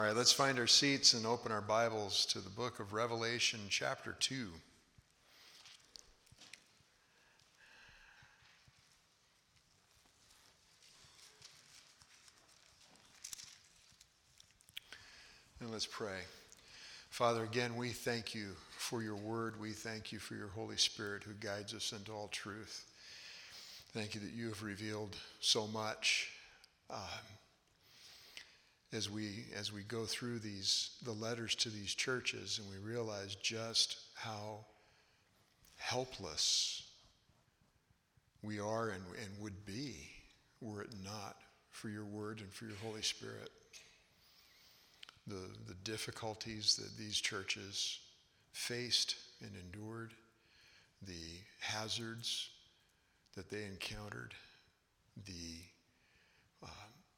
All right, let's find our seats and open our Bibles to the book of Revelation, chapter 2. And let's pray. Father, again, we thank you for your word. We thank you for your Holy Spirit who guides us into all truth. Thank you that you have revealed so much. Um, as we as we go through these the letters to these churches and we realize just how helpless we are and, and would be were it not for your word and for your Holy Spirit. The, the difficulties that these churches faced and endured, the hazards that they encountered, the, uh,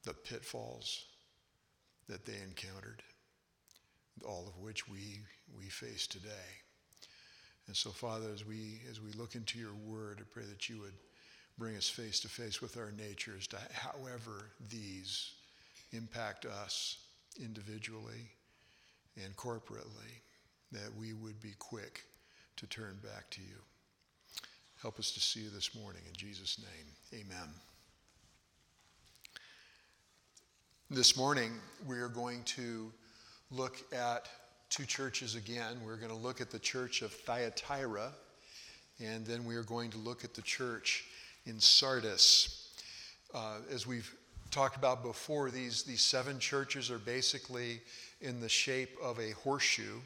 the pitfalls that they encountered, all of which we, we face today. And so, Father, as we, as we look into your word, I pray that you would bring us face to face with our natures, to however these impact us individually and corporately, that we would be quick to turn back to you. Help us to see you this morning. In Jesus' name, amen. This morning, we are going to look at two churches again. We're going to look at the church of Thyatira, and then we are going to look at the church in Sardis. Uh, as we've talked about before, these, these seven churches are basically in the shape of a horseshoe.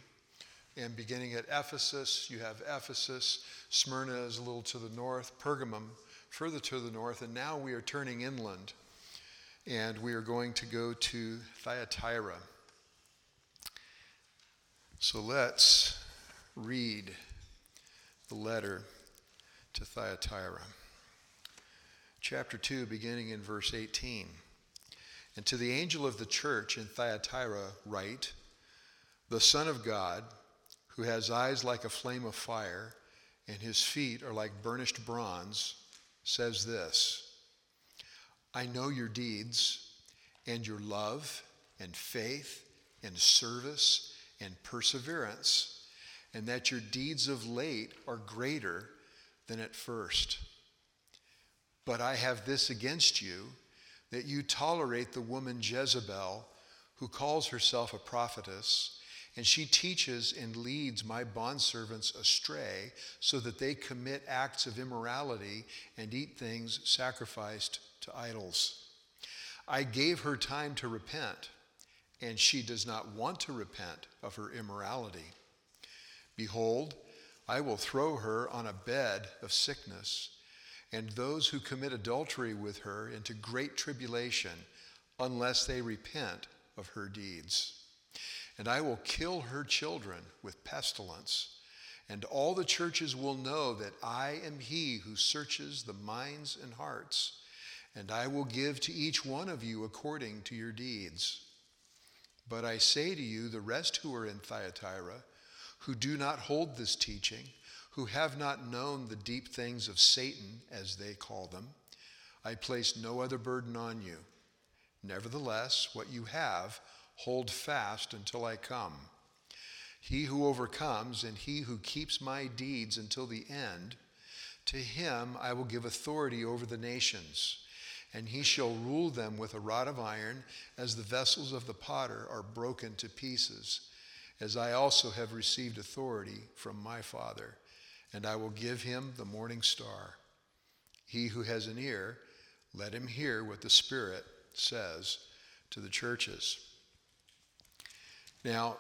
And beginning at Ephesus, you have Ephesus, Smyrna is a little to the north, Pergamum further to the north, and now we are turning inland and we are going to go to Thyatira. So let's read the letter to Thyatira. Chapter 2, beginning in verse 18. And to the angel of the church in Thyatira, write The Son of God, who has eyes like a flame of fire, and his feet are like burnished bronze, says this. I know your deeds and your love and faith and service and perseverance, and that your deeds of late are greater than at first. But I have this against you that you tolerate the woman Jezebel, who calls herself a prophetess, and she teaches and leads my bondservants astray so that they commit acts of immorality and eat things sacrificed to idols. I gave her time to repent, and she does not want to repent of her immorality. Behold, I will throw her on a bed of sickness, and those who commit adultery with her into great tribulation, unless they repent of her deeds. And I will kill her children with pestilence, and all the churches will know that I am he who searches the minds and hearts and I will give to each one of you according to your deeds. But I say to you, the rest who are in Thyatira, who do not hold this teaching, who have not known the deep things of Satan, as they call them, I place no other burden on you. Nevertheless, what you have, hold fast until I come. He who overcomes and he who keeps my deeds until the end, to him I will give authority over the nations and he shall rule them with a rod of iron, as the vessels of the potter are broken to pieces, as I also have received authority from my Father, and I will give him the morning star. He who has an ear, let him hear what the Spirit says to the churches. Now,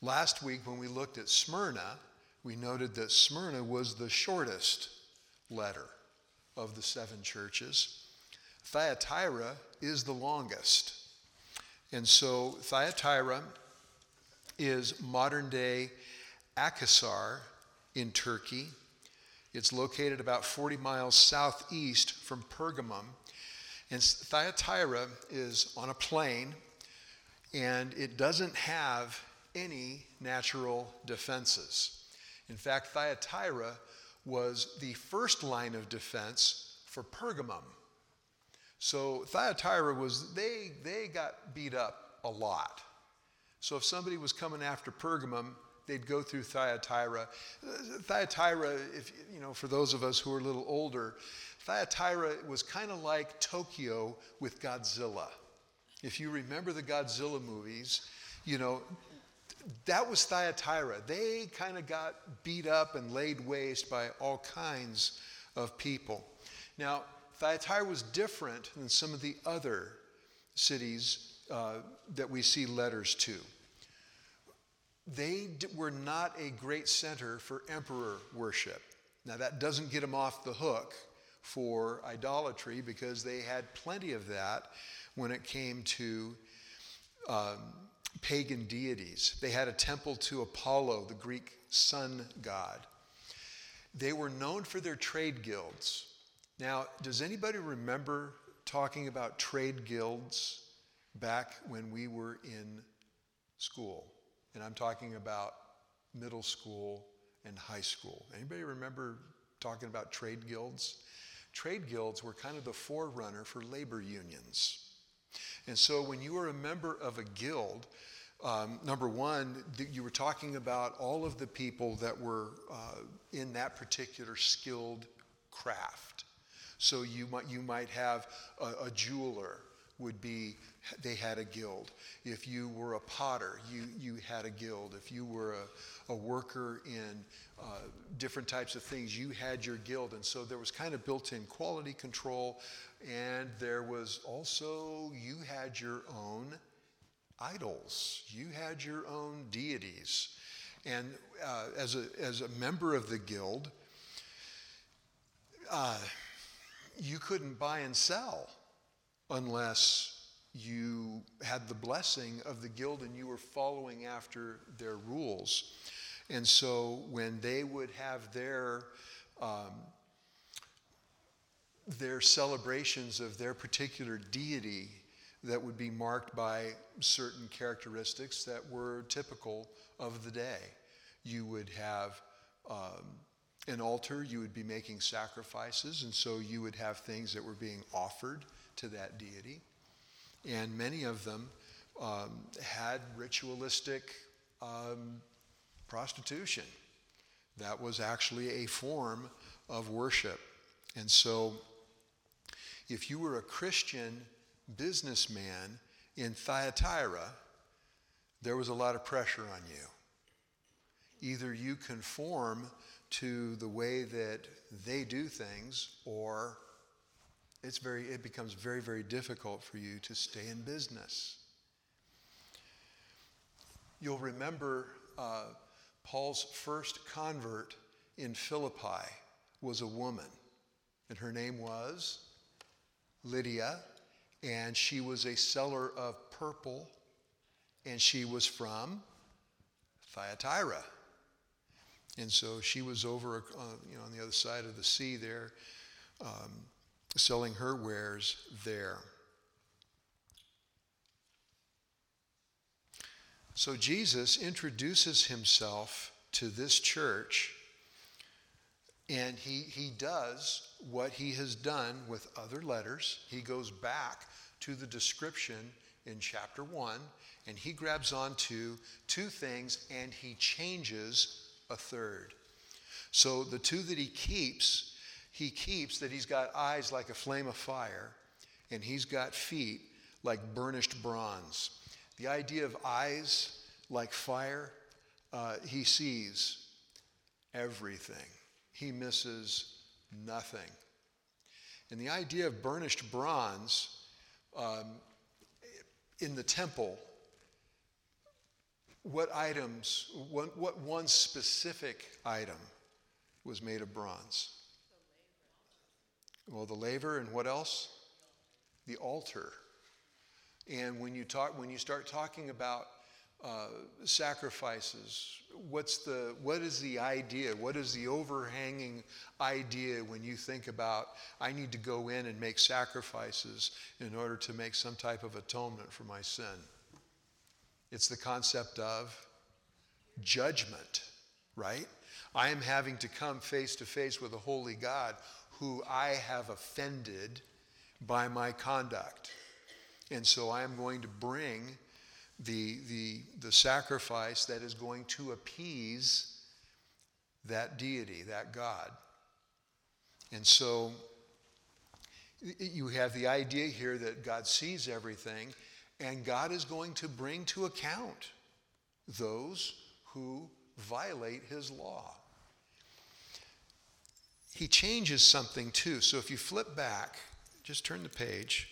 last week when we looked at Smyrna, we noted that Smyrna was the shortest letter of the seven churches. Thyatira is the longest. And so Thyatira is modern day Akhisar in Turkey. It's located about 40 miles southeast from Pergamum. And Thyatira is on a plain and it doesn't have any natural defenses. In fact, Thyatira was the first line of defense for Pergamum. So Thyatira was, they, they got beat up a lot. So if somebody was coming after Pergamum, they'd go through Thyatira. Thyatira, if you know, for those of us who are a little older, Thyatira was kind of like Tokyo with Godzilla. If you remember the Godzilla movies, you know, that was Thyatira. They kind of got beat up and laid waste by all kinds of people. Now, Thyatira was different than some of the other cities uh, that we see letters to. They d- were not a great center for emperor worship. Now, that doesn't get them off the hook for idolatry because they had plenty of that when it came to um, pagan deities. They had a temple to Apollo, the Greek sun god. They were known for their trade guilds. Now, does anybody remember talking about trade guilds back when we were in school? And I'm talking about middle school and high school. Anybody remember talking about trade guilds? Trade guilds were kind of the forerunner for labor unions. And so when you were a member of a guild, um, number one, you were talking about all of the people that were uh, in that particular skilled craft. So you might, you might have a, a jeweler would be they had a guild. If you were a potter, you, you had a guild. If you were a, a worker in uh, different types of things, you had your guild. And so there was kind of built in quality control. And there was also, you had your own idols, you had your own deities. And uh, as, a, as a member of the guild, uh, you couldn't buy and sell unless you had the blessing of the guild and you were following after their rules. And so when they would have their um, their celebrations of their particular deity that would be marked by certain characteristics that were typical of the day. You would have um, an altar, you would be making sacrifices, and so you would have things that were being offered to that deity. And many of them um, had ritualistic um, prostitution. That was actually a form of worship. And so, if you were a Christian businessman in Thyatira, there was a lot of pressure on you. Either you conform to the way that they do things, or it's very, it becomes very, very difficult for you to stay in business. You'll remember uh, Paul's first convert in Philippi was a woman, and her name was Lydia, and she was a seller of purple, and she was from Thyatira. And so she was over, uh, you know, on the other side of the sea there. Um, selling her wares there. So Jesus introduces himself to this church, and he, he does what he has done with other letters. He goes back to the description in chapter 1, and he grabs onto two things and he changes a third. So the two that he keeps he keeps that he's got eyes like a flame of fire and he's got feet like burnished bronze. The idea of eyes like fire, uh, he sees everything, he misses nothing. And the idea of burnished bronze um, in the temple, what items, what, what one specific item was made of bronze? Well, the laver and what else? The altar. And when you talk, when you start talking about uh, sacrifices, what's the what is the idea? What is the overhanging idea when you think about I need to go in and make sacrifices in order to make some type of atonement for my sin? It's the concept of judgment, right? I am having to come face to face with a holy God who I have offended by my conduct. And so I am going to bring the, the, the sacrifice that is going to appease that deity, that God. And so you have the idea here that God sees everything and God is going to bring to account those who violate his law. He changes something too. So if you flip back, just turn the page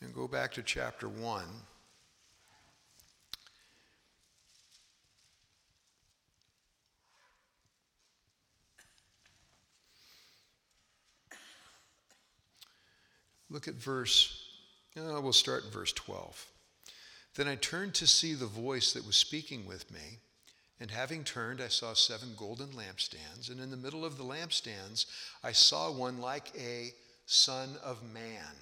and go back to chapter 1. Look at verse, uh, we'll start in verse 12. Then I turned to see the voice that was speaking with me. And having turned, I saw seven golden lampstands. And in the middle of the lampstands, I saw one like a son of man.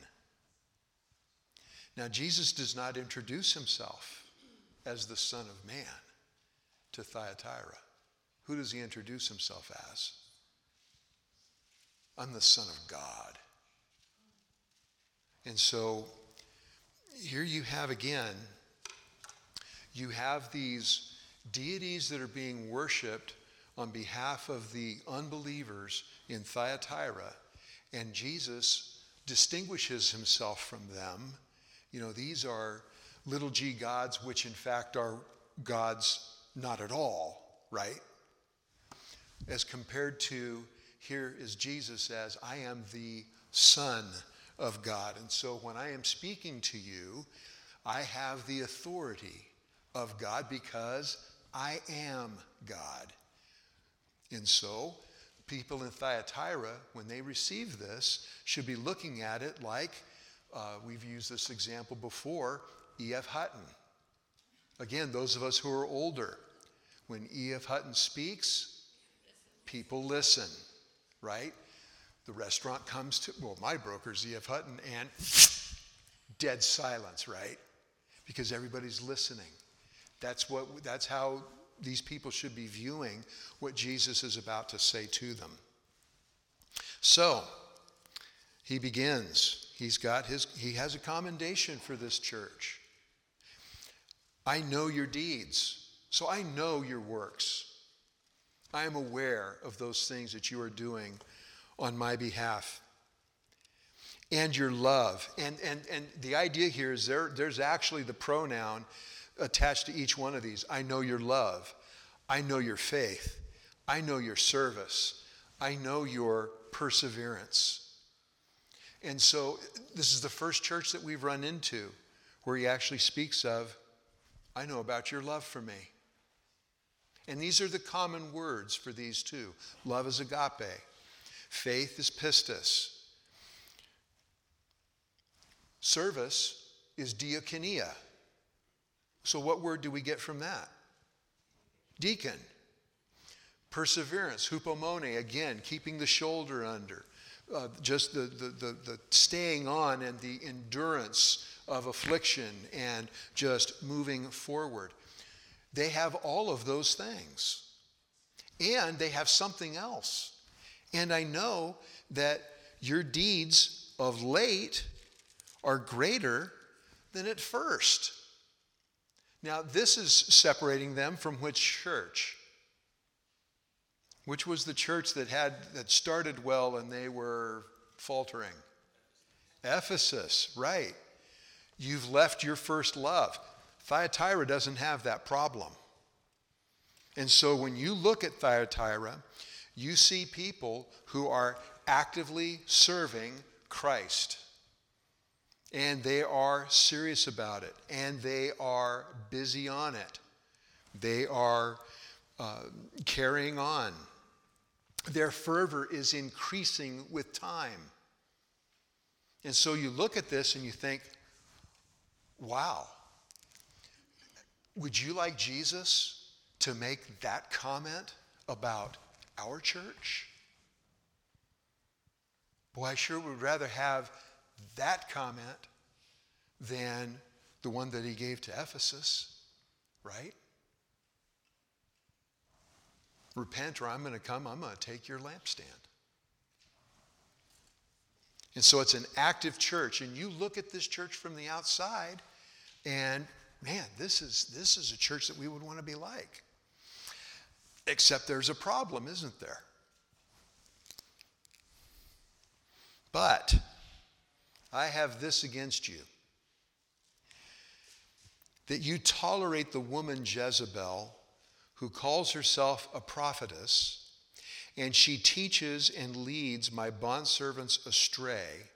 Now, Jesus does not introduce himself as the Son of Man to Thyatira. Who does he introduce himself as? I'm the Son of God. And so here you have again, you have these deities that are being worshiped on behalf of the unbelievers in Thyatira, and Jesus distinguishes himself from them. You know, these are little g gods, which in fact are gods not at all, right? As compared to here is Jesus as I am the Son of God. And so when I am speaking to you, I have the authority of God because I am God. And so people in Thyatira, when they receive this, should be looking at it like uh, we've used this example before E.F. Hutton. Again, those of us who are older, when E.F. Hutton speaks, people listen, right? The restaurant comes to, well, my broker's E.F. Hutton, and dead silence, right? Because everybody's listening. That's, what, that's how these people should be viewing what Jesus is about to say to them. So, he begins. He's got his, he has a commendation for this church. I know your deeds, so I know your works. I am aware of those things that you are doing on my behalf. And your love. And, and, and the idea here is there, there's actually the pronoun attached to each one of these. I know your love. I know your faith. I know your service. I know your perseverance. And so this is the first church that we've run into where he actually speaks of, I know about your love for me. And these are the common words for these two. Love is agape. Faith is pistis. Service is diakonia. So, what word do we get from that? Deacon. Perseverance, hupomone, again, keeping the shoulder under. Uh, just the, the, the, the staying on and the endurance of affliction and just moving forward. They have all of those things. And they have something else. And I know that your deeds of late are greater than at first. Now, this is separating them from which church? Which was the church that had that started well and they were faltering? Ephesus, right. You've left your first love. Thyatira doesn't have that problem. And so when you look at Thyatira, you see people who are actively serving Christ. And they are serious about it, and they are busy on it. They are uh, carrying on. Their fervor is increasing with time. And so you look at this and you think, wow, would you like Jesus to make that comment about our church? Boy, I sure would rather have that comment than the one that he gave to Ephesus, right? Repent, or I'm going to come, I'm going to take your lampstand. And so it's an active church. And you look at this church from the outside, and man, this is, this is a church that we would want to be like. Except there's a problem, isn't there? But I have this against you that you tolerate the woman Jezebel, who calls herself a prophetess, and she teaches and leads my bondservants astray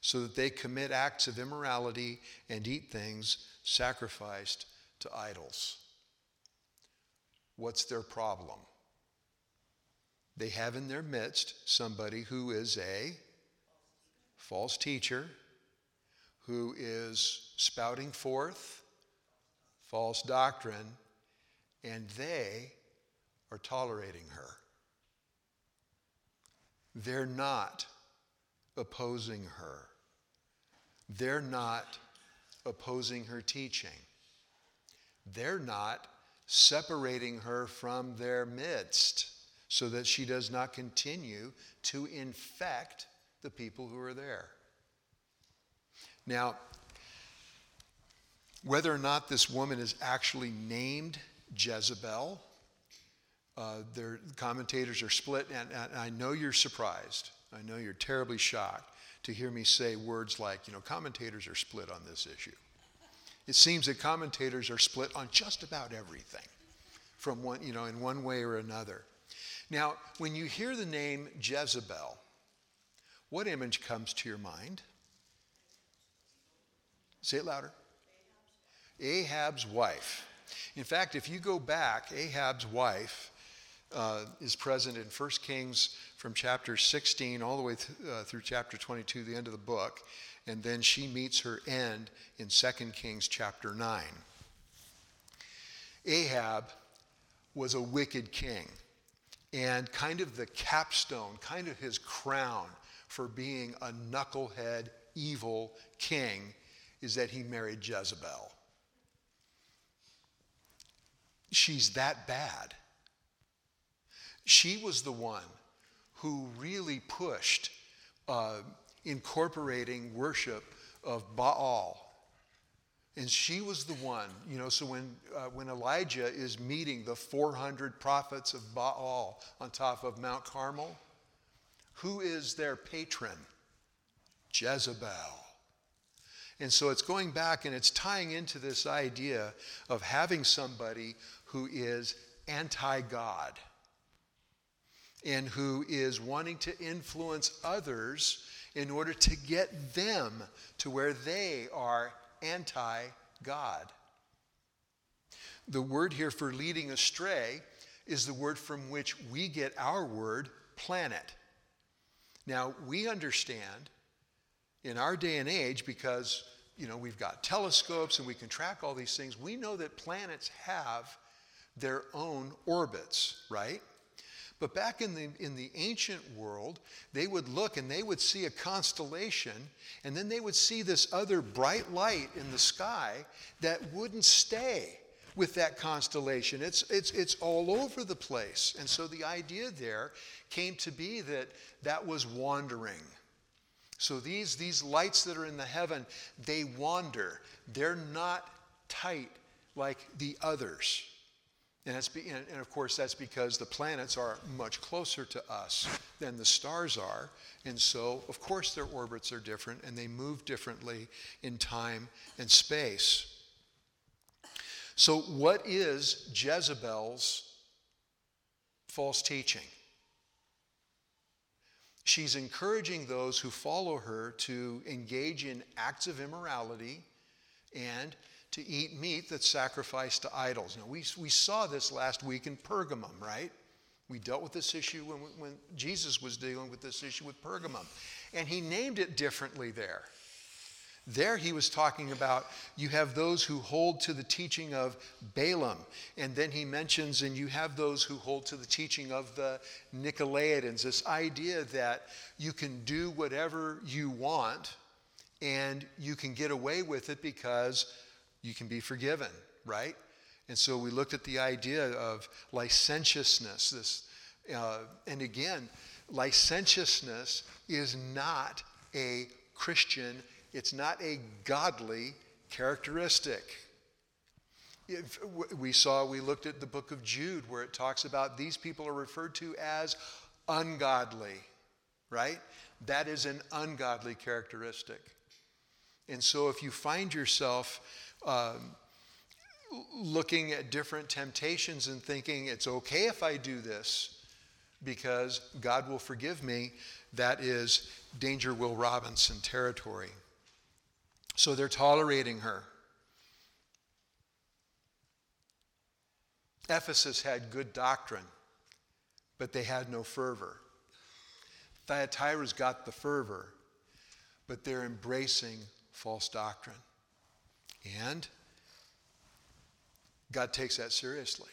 so that they commit acts of immorality and eat things sacrificed to idols. What's their problem? They have in their midst somebody who is a false teacher, who is spouting forth false doctrine, and they are tolerating her. They're not opposing her. They're not opposing her teaching. They're not separating her from their midst so that she does not continue to infect the people who are there. Now, whether or not this woman is actually named Jezebel, uh, their commentators are split, and, and I know you're surprised. I know you're terribly shocked to hear me say words like, you know, commentators are split on this issue. It seems that commentators are split on just about everything from one, you know, in one way or another. Now, when you hear the name Jezebel, what image comes to your mind? Say it louder. Ahab's wife. In fact, if you go back, Ahab's wife uh, is present in 1 Kings from chapter 16 all the way th- uh, through chapter 22, the end of the book, and then she meets her end in 2 Kings chapter 9. Ahab was a wicked king, and kind of the capstone, kind of his crown for being a knucklehead, evil king is that he married Jezebel. She's that bad. She was the one who really pushed uh, incorporating worship of Baal. And she was the one, you know, so when, uh, when Elijah is meeting the 400 prophets of Baal on top of Mount Carmel, who is their patron? Jezebel. And so it's going back and it's tying into this idea of having somebody who is anti God and who is wanting to influence others in order to get them to where they are anti God. The word here for leading astray is the word from which we get our word planet. Now, we understand in our day and age because you know we've got telescopes and we can track all these things we know that planets have their own orbits right? But back in the, in the ancient world, they would look and they would see a constellation, and then they would see this other bright light in the sky that wouldn't stay with that constellation. It's, it's, it's all over the place. And so the idea there came to be that that was wandering. So these, these lights that are in the heaven, they wander. They're not tight like the others. And, that's be, and, and of course, that's because the planets are much closer to us than the stars are. And so, of course, their orbits are different and they move differently in time and space. So, what is Jezebel's false teaching? She's encouraging those who follow her to engage in acts of immorality and to eat meat that's sacrificed to idols. Now, we, we saw this last week in Pergamum, right? We dealt with this issue when, when Jesus was dealing with this issue with Pergamum. And he named it differently there. There he was talking about you have those who hold to the teaching of Balaam. And then he mentions, and you have those who hold to the teaching of the Nicolaitans, this idea that you can do whatever you want and you can get away with it because you can be forgiven, right? And so we looked at the idea of licentiousness. This, uh, and again, licentiousness is not a Christian, it's not a godly characteristic. if we saw, we looked at the book of Jude where it talks about these people are referred to as ungodly, right? That is an ungodly characteristic. And so if you find yourself um, looking at different temptations and thinking it's okay if I do this because God will forgive me, that is Danger Will Robinson territory. So they're tolerating her. Ephesus had good doctrine, but they had no fervor. Thyatira's got the fervor, but they're embracing false doctrine. And God takes that seriously.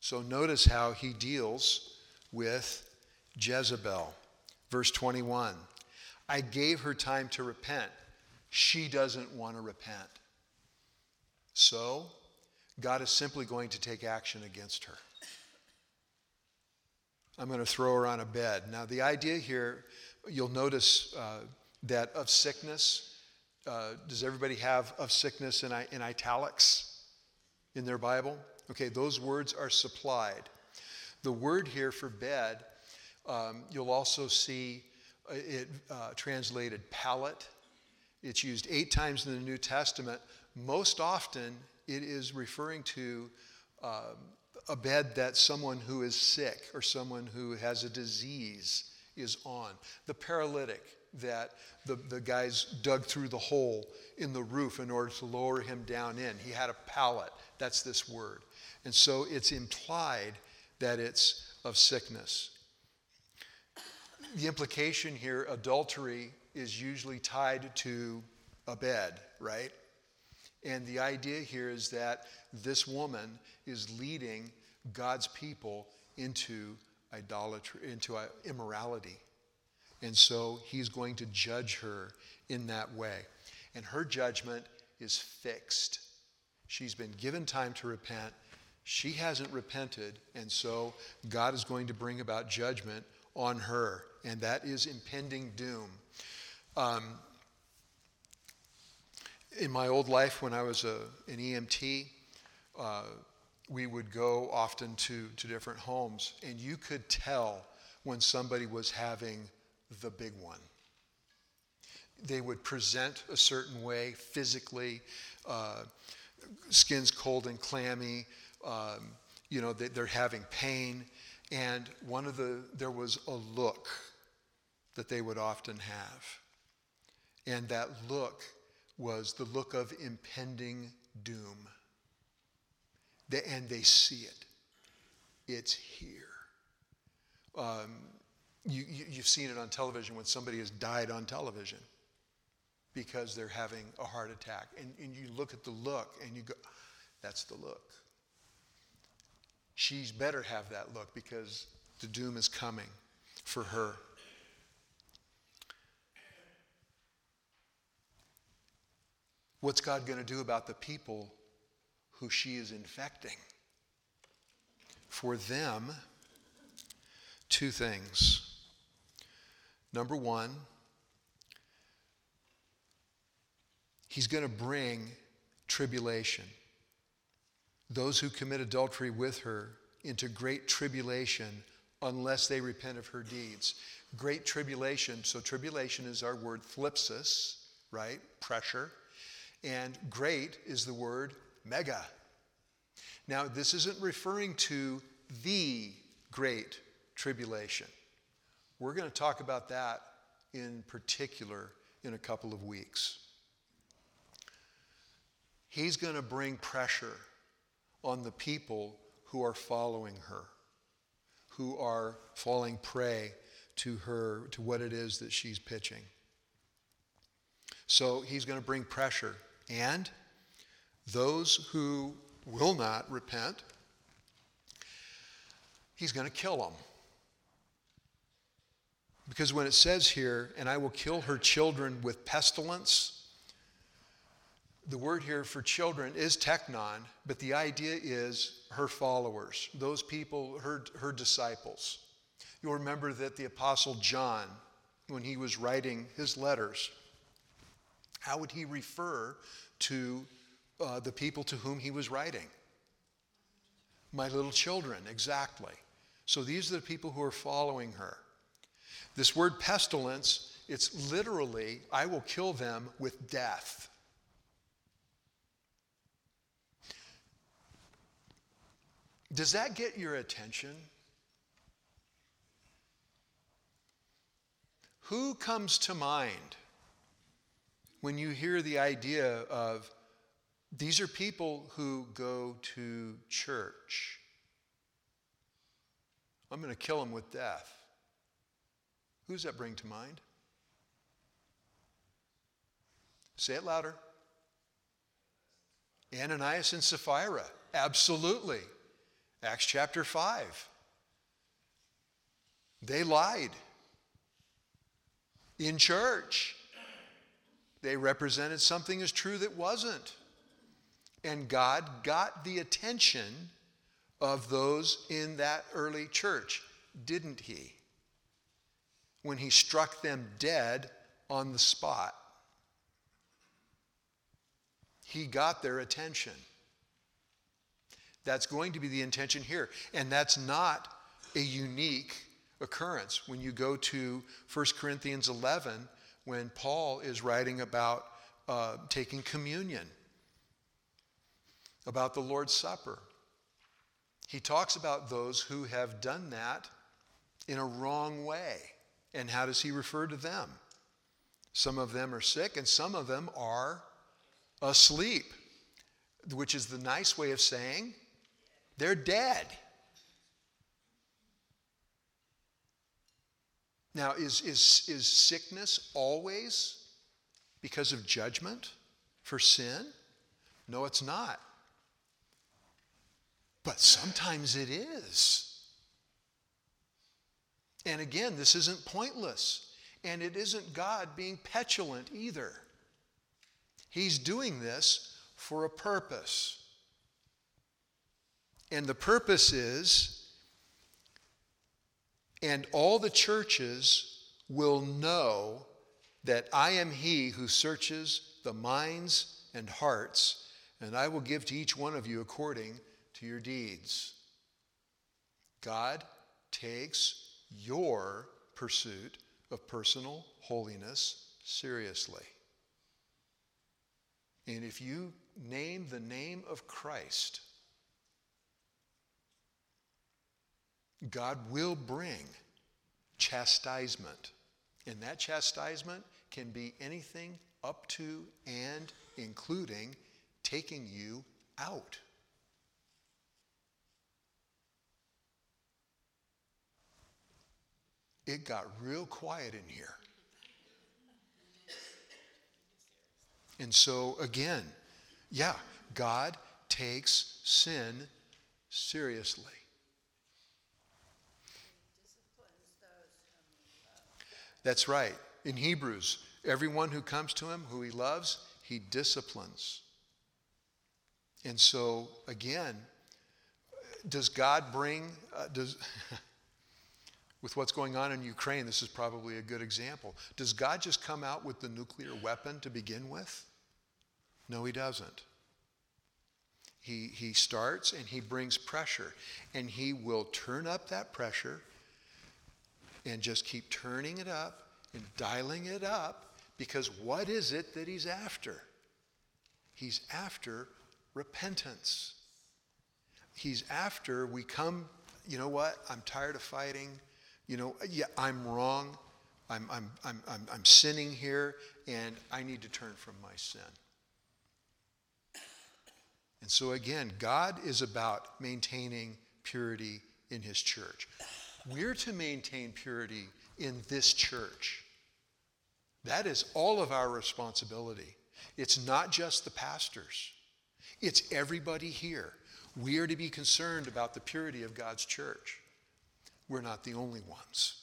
So notice how he deals with Jezebel. Verse 21 I gave her time to repent. She doesn't want to repent. So, God is simply going to take action against her. I'm going to throw her on a bed. Now, the idea here, you'll notice uh, that of sickness. Uh, does everybody have of sickness in, in italics in their Bible? Okay, those words are supplied. The word here for bed, um, you'll also see uh, it uh, translated pallet. It's used eight times in the New Testament. Most often, it is referring to um, a bed that someone who is sick or someone who has a disease is on. The paralytic that the, the guys dug through the hole in the roof in order to lower him down in. He had a pallet. That's this word. And so it's implied that it's of sickness. The implication here adultery is usually tied to a bed, right? And the idea here is that this woman is leading God's people into idolatry, into uh, immorality. And so he's going to judge her in that way. And her judgment is fixed. She's been given time to repent. She hasn't repented. And so God is going to bring about judgment on her. And that is impending doom. Um, in my old life, when I was a, an EMT, uh, we would go often to, to different homes, and you could tell when somebody was having the big one. They would present a certain way physically, uh, skin's cold and clammy, um, you know, they, they're having pain. And one of the, there was a look that they would often have. And that look was the look of impending doom. And they see it. It's here. Um, you, you, have seen it on television when somebody has died on television because they're having a heart attack. And, and you look at the look and you go, that's the look. She's better have that look because the doom is coming for her. What's God going to do about the people who she is infecting? For them, two things. Number one, he's going to bring tribulation. Those who commit adultery with her into great tribulation unless they repent of her deeds. Great tribulation, so tribulation is our word thlipsis, right? Pressure. And great is the word mega. Now, this isn't referring to the great tribulation. We're going to talk about that in particular in a couple of weeks. He's going to bring pressure on the people who are following her, who are falling prey to her, to what it is that she's pitching. So he's going to bring pressure. And those who will not repent, he's going to kill them. Because when it says here, and I will kill her children with pestilence, the word here for children is teknon, but the idea is her followers, those people, her, her disciples. You'll remember that the Apostle John, when he was writing his letters, how would he refer to uh, the people to whom he was writing? My little children, exactly. So these are the people who are following her. This word pestilence, it's literally, I will kill them with death. Does that get your attention? Who comes to mind when you hear the idea of these are people who go to church? I'm going to kill them with death. Who does that bring to mind? Say it louder. Ananias and Sapphira. Absolutely. Acts chapter 5. They lied in church. They represented something as true that wasn't. And God got the attention of those in that early church, didn't He? When He struck them dead on the spot, He got their attention. That's going to be the intention here. And that's not a unique occurrence. When you go to 1 Corinthians 11, when Paul is writing about uh, taking communion, about the Lord's Supper, he talks about those who have done that in a wrong way. And how does he refer to them? Some of them are sick, and some of them are asleep, which is the nice way of saying they're dead. Now, is, is, is sickness always because of judgment for sin? No, it's not. But sometimes it is. And again, this isn't pointless. And it isn't God being petulant either. He's doing this for a purpose. And the purpose is and all the churches will know that I am he who searches the minds and hearts, and I will give to each one of you according to your deeds. God takes your pursuit of personal holiness seriously. And if you name the name of Christ, God will bring chastisement. And that chastisement can be anything up to and including taking you out. It got real quiet in here. And so, again, yeah, God takes sin seriously. That's right. In Hebrews, everyone who comes to him, who he loves, he disciplines. And so, again, does God bring, uh, does, with what's going on in Ukraine, this is probably a good example. Does God just come out with the nuclear weapon to begin with? No, he doesn't. He, he starts and he brings pressure, and he will turn up that pressure and just keep turning it up and dialing it up because what is it that he's after? He's after repentance. He's after we come, you know what? I'm tired of fighting. You know, yeah, I'm wrong. I'm, I'm, I'm, I'm, I'm sinning here, and I need to turn from my sin. And so, again, God is about maintaining purity in his church. We're to maintain purity in this church. That is all of our responsibility. It's not just the pastors, it's everybody here. We are to be concerned about the purity of God's church. We're not the only ones,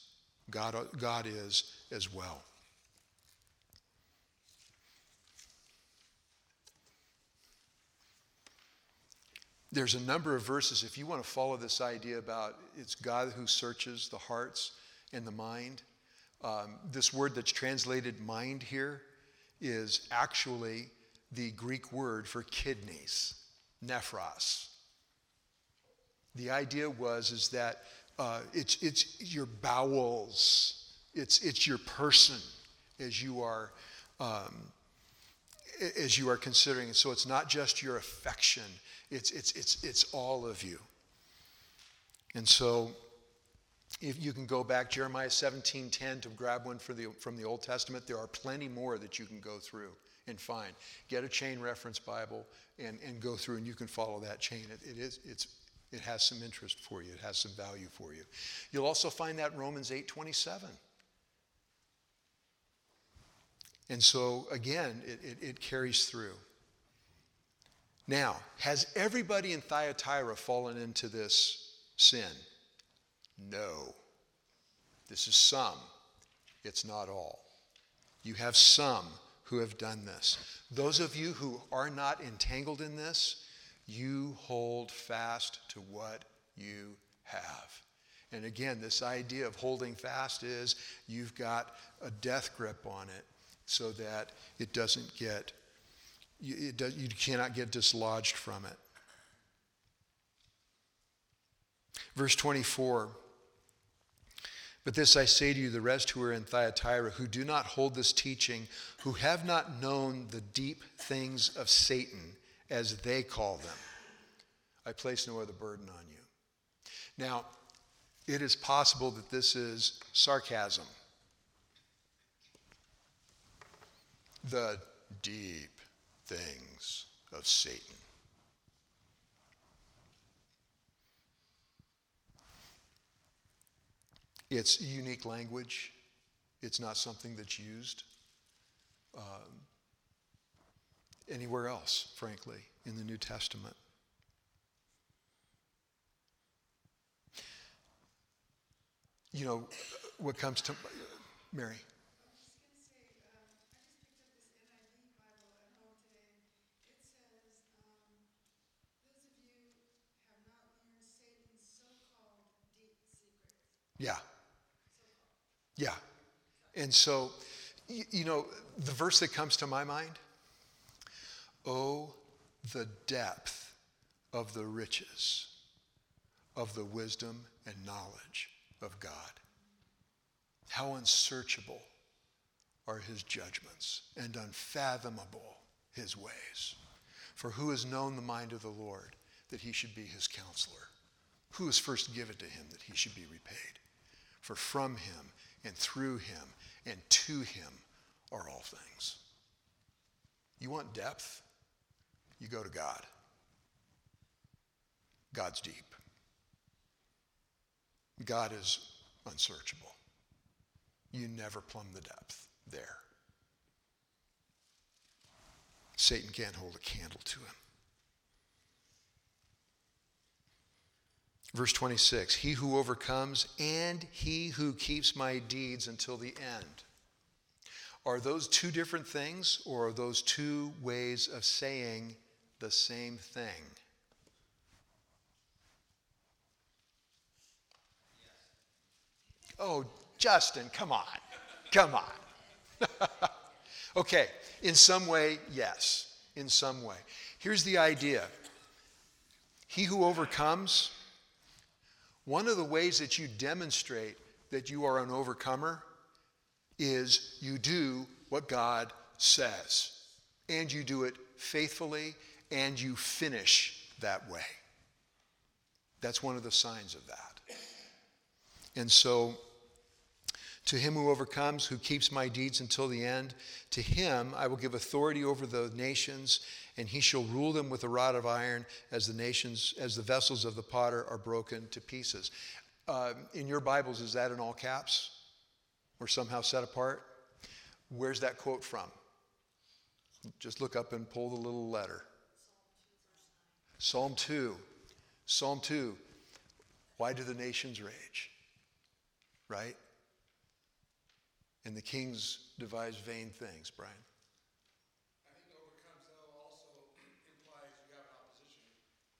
God, God is as well. There's a number of verses, if you want to follow this idea about it's God who searches the hearts and the mind. Um, this word that's translated mind here is actually the Greek word for kidneys, nephros. The idea was is that uh, it's, it's your bowels, it's, it's your person as you are um, as you are considering. So it's not just your affection, it's, it's, it's, it's all of you. And so if you can go back Jeremiah 17:10 to grab one from the, from the Old Testament, there are plenty more that you can go through and find. Get a chain reference Bible and, and go through and you can follow that chain. It, it is it's it has some interest for you. It has some value for you. You'll also find that Romans 8:27. And so again, it, it, it carries through. Now, has everybody in Thyatira fallen into this sin? No. This is some, it's not all. You have some who have done this. Those of you who are not entangled in this, you hold fast to what you have. And again, this idea of holding fast is you've got a death grip on it so that it doesn't get, you, does, you cannot get dislodged from it. Verse 24 But this I say to you, the rest who are in Thyatira, who do not hold this teaching, who have not known the deep things of Satan, as they call them, I place no other burden on you. Now, it is possible that this is sarcasm. the deep things of Satan. It's unique language. It's not something that's used um, anywhere else, frankly, in the New Testament. You know, what comes to Mary? Yeah. Yeah. And so, you, know, the verse that comes to my mind oh, the depth of the riches of the wisdom and knowledge of God. How unsearchable are his judgments and unfathomable his ways. For who has known the mind of the Lord that he should be his counselor? Who has first given to him that he should be repaid? For from him and through him and to him are all things. You want depth? You go to God. God's deep. God is unsearchable. You never plumb the depth there. Satan can't hold a candle to him. Verse 26 He who overcomes and he who keeps my deeds until the end. Are those two different things, or are those two ways of saying the same thing? Oh, Justin, come on. Come on. okay, in some way, yes. In some way. Here's the idea He who overcomes, one of the ways that you demonstrate that you are an overcomer is you do what God says, and you do it faithfully, and you finish that way. That's one of the signs of that. And so, to him who overcomes, who keeps my deeds until the end, to him I will give authority over the nations, and he shall rule them with a rod of iron as the nations, as the vessels of the potter are broken to pieces. Uh, in your Bibles, is that in all caps or somehow set apart? Where's that quote from? Just look up and pull the little letter. Psalm 2. Psalm 2. Why do the nations rage? Right? And the kings devise vain things, Brian.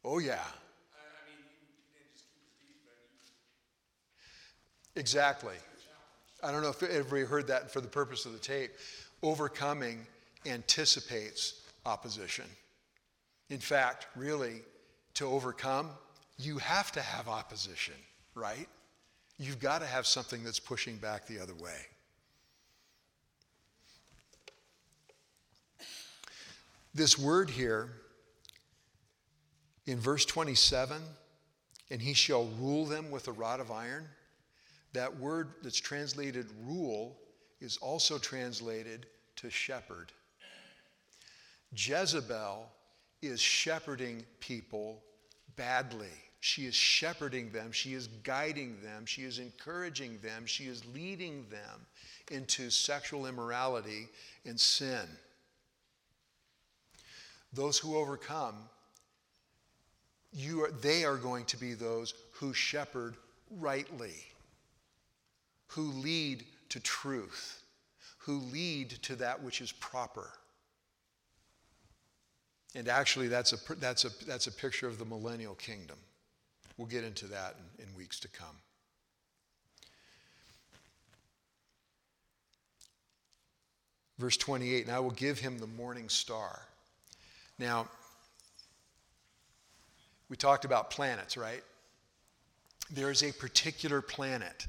Oh, yeah. Exactly. I don't know if everybody heard that for the purpose of the tape. Overcoming anticipates opposition. In fact, really, to overcome you have to have opposition, right? You've got to have something that's pushing back the other way. This word here in verse 27, and he shall rule them with a rod of iron, that word that's translated rule is also translated to shepherd. Jezebel is shepherding people badly. She is shepherding them, she is guiding them, she is encouraging them, she is leading them into sexual immorality and sin. Those who overcome, you are, they are going to be those who shepherd rightly, who lead to truth, who lead to that which is proper. And actually, that's a, that's a, that's a picture of the millennial kingdom. We'll get into that in, in weeks to come. Verse 28 And I will give him the morning star. Now, we talked about planets, right? There is a particular planet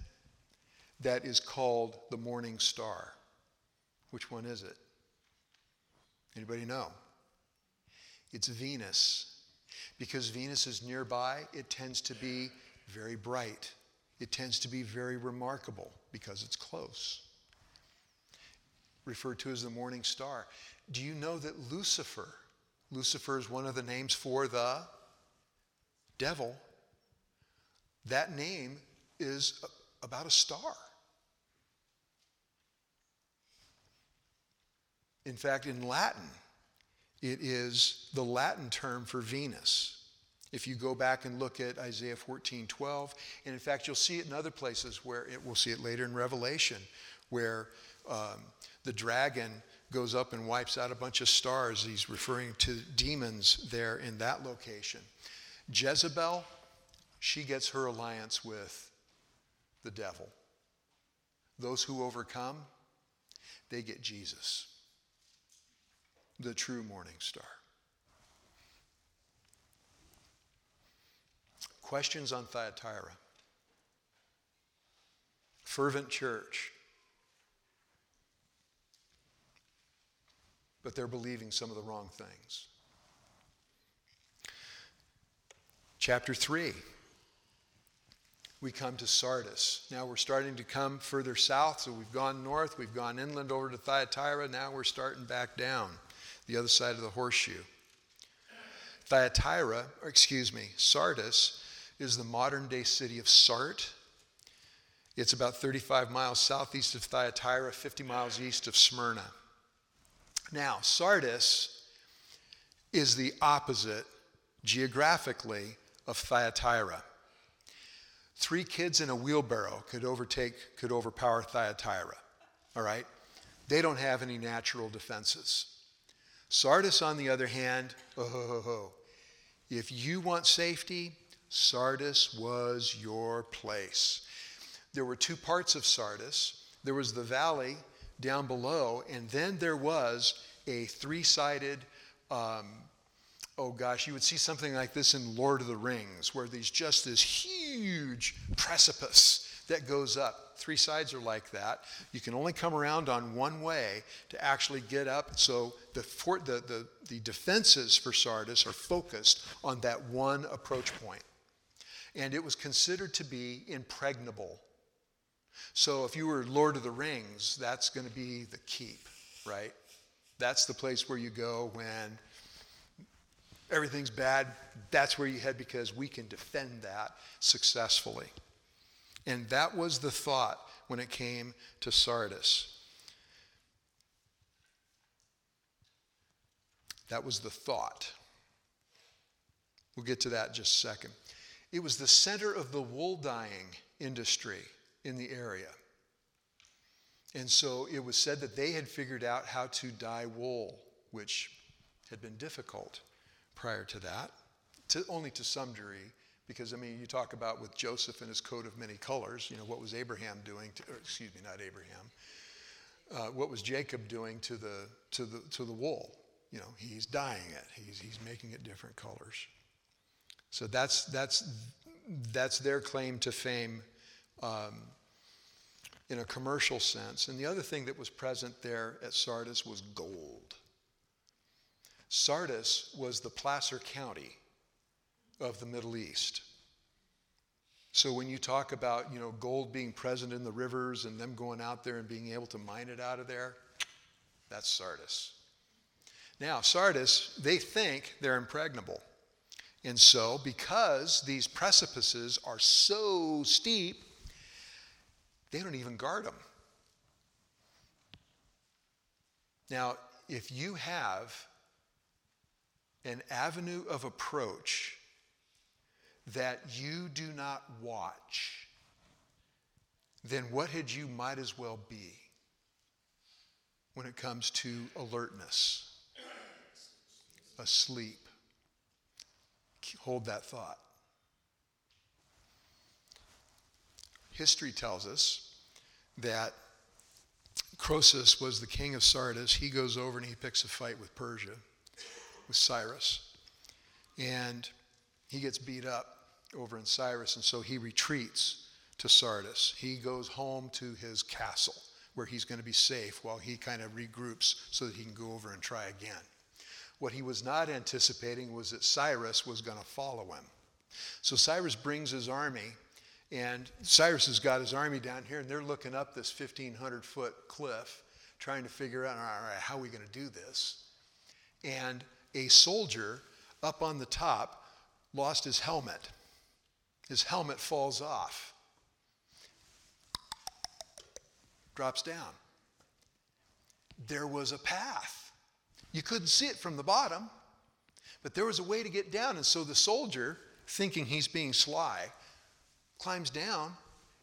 that is called the morning star. Which one is it? Anybody know? It's Venus. Because Venus is nearby, it tends to be very bright. It tends to be very remarkable because it's close. Referred to as the morning star. Do you know that Lucifer, Lucifer is one of the names for the devil, that name is about a star. In fact, in Latin, it is the Latin term for Venus. If you go back and look at Isaiah 14 12, and in fact, you'll see it in other places where it, we'll see it later in Revelation, where um, the dragon goes up and wipes out a bunch of stars. He's referring to demons there in that location. Jezebel, she gets her alliance with the devil. Those who overcome, they get Jesus the true morning star. Questions on Thyatira? Fervent church. But they're believing some of the wrong things. Chapter 3 we come to Sardis. Now we're starting to come further south, so we've gone north, we've gone inland over to Thyatira, now we're starting back down the other side of the horseshoe. Thyatira, or excuse me, Sardis is the modern day city of Sart. It's about 35 miles southeast of Thyatira, 50 miles east of Smyrna. Now, Sardis is the opposite geographically of Thyatira. Three kids in a wheelbarrow could overtake, could overpower Thyatira. All right? They don't have any natural defenses. Sardis, on the other hand, oh, if you want safety, Sardis was your place. There were two parts of Sardis. There was the valley down below, and then there was a three sided, um, oh gosh, you would see something like this in Lord of the Rings, where there's just this huge precipice that goes up three sides are like that. You can only come around on one way to actually get up. So the, for, the, the, the defenses for Sardis are focused on that one approach point. And it was considered to be impregnable. So if you were Lord of the Rings, that's going to be the keep, right? That's the place where you go when everything's bad. That's where you head because we can defend that successfully. And that was the thought when it came to Sardis. That was the thought. We'll get to that in just a second. It was the center of the wool dyeing industry in the area. And so it was said that they had figured out how to dye wool, which had been difficult prior to that, to, only to some degree. Because, I mean, you talk about with Joseph and his coat of many colors, you know, what was Abraham doing, to, excuse me, not Abraham, uh, what was Jacob doing to the, to, the, to the wool? You know, he's dyeing it, he's, he's making it different colors. So that's, that's, that's their claim to fame um, in a commercial sense. And the other thing that was present there at Sardis was gold. Sardis was the Placer County of the Middle East. So when you talk about, you know, gold being present in the rivers and them going out there and being able to mine it out of there, that's Sardis. Now, Sardis, they think they're impregnable. And so, because these precipices are so steep, they don't even guard them. Now, if you have an avenue of approach that you do not watch, then what had you might as well be when it comes to alertness, asleep. Hold that thought. History tells us that Croesus was the king of Sardis. He goes over and he picks a fight with Persia, with Cyrus. And he gets beat up over in Cyrus, and so he retreats to Sardis. He goes home to his castle where he's going to be safe while he kind of regroups so that he can go over and try again. What he was not anticipating was that Cyrus was going to follow him. So Cyrus brings his army, and Cyrus has got his army down here, and they're looking up this 1,500 foot cliff, trying to figure out, all right, how are we going to do this? And a soldier up on the top lost his helmet. His helmet falls off, drops down. There was a path you couldn't see it from the bottom, but there was a way to get down. And so the soldier, thinking he's being sly, climbs down,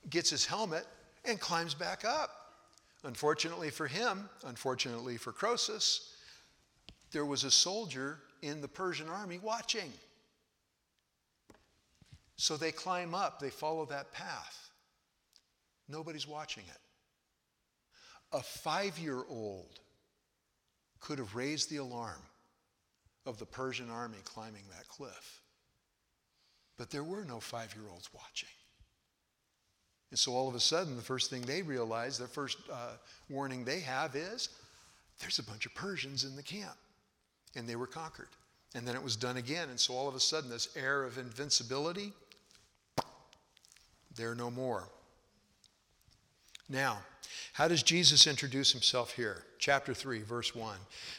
gets his helmet, and climbs back up. Unfortunately for him, unfortunately for Croesus, there was a soldier in the Persian army watching. So they climb up, they follow that path. Nobody's watching it. A five year old could have raised the alarm of the Persian army climbing that cliff. But there were no five year olds watching. And so all of a sudden, the first thing they realize, the first uh, warning they have is there's a bunch of Persians in the camp. And they were conquered. And then it was done again. And so all of a sudden, this air of invincibility, they're no more. Now, how does Jesus introduce himself here? Chapter 3, verse 1.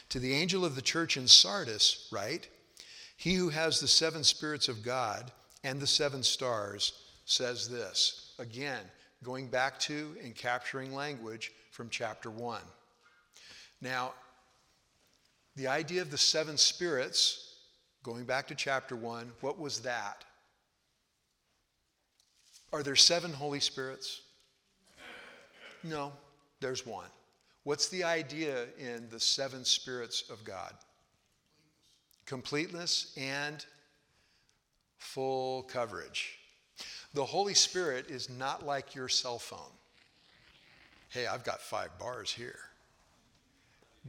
To the angel of the church in Sardis, write, He who has the seven spirits of God and the seven stars says this. Again, going back to and capturing language from chapter 1. Now, the idea of the seven spirits, going back to chapter 1, what was that? Are there seven Holy Spirits? No, there's one. What's the idea in the seven spirits of God? Completeness and full coverage. The Holy Spirit is not like your cell phone. Hey, I've got five bars here.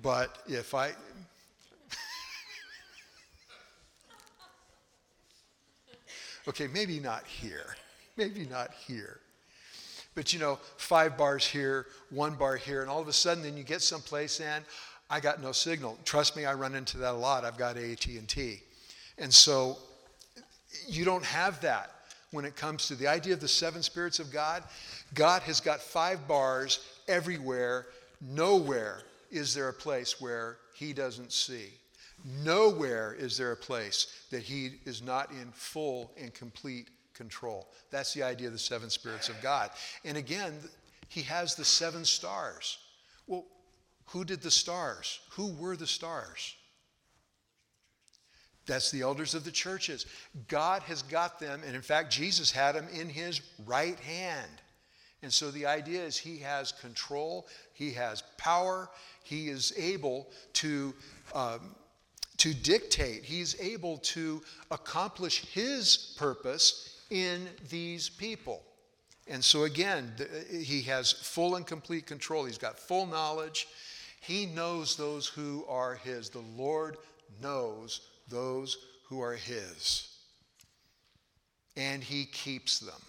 But if I. okay, maybe not here. Maybe not here. But you know, five bars here, one bar here, and all of a sudden then you get someplace and I got no signal. Trust me, I run into that a lot. I've got AT&T. And so you don't have that when it comes to the idea of the seven spirits of God. God has got five bars everywhere. Nowhere is there a place where he doesn't see. Nowhere is there a place that he is not in full and complete control. That's the idea of the seven spirits of God. And again, he has the seven stars. Well, who did the stars? Who were the stars? That's the elders of the churches. God has got them, and in fact, Jesus had them in his right hand. And so the idea is he has control, he has power, he is able to, um, to dictate, he's able to accomplish his purpose in these people. And so, again, he has full and complete control. He's got full knowledge. He knows those who are his. The Lord knows those who are his. and he keeps them.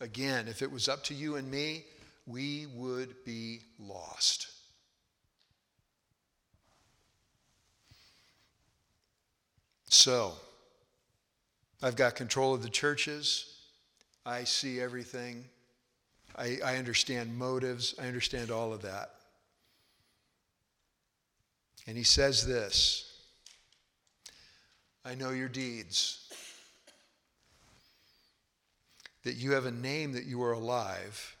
Again, if it was up to you and me, we would be lost. So, I've got control of the churches. I see everything. I, I understand motives. I understand all of that. And he says this I know your deeds, that you have a name that you are alive,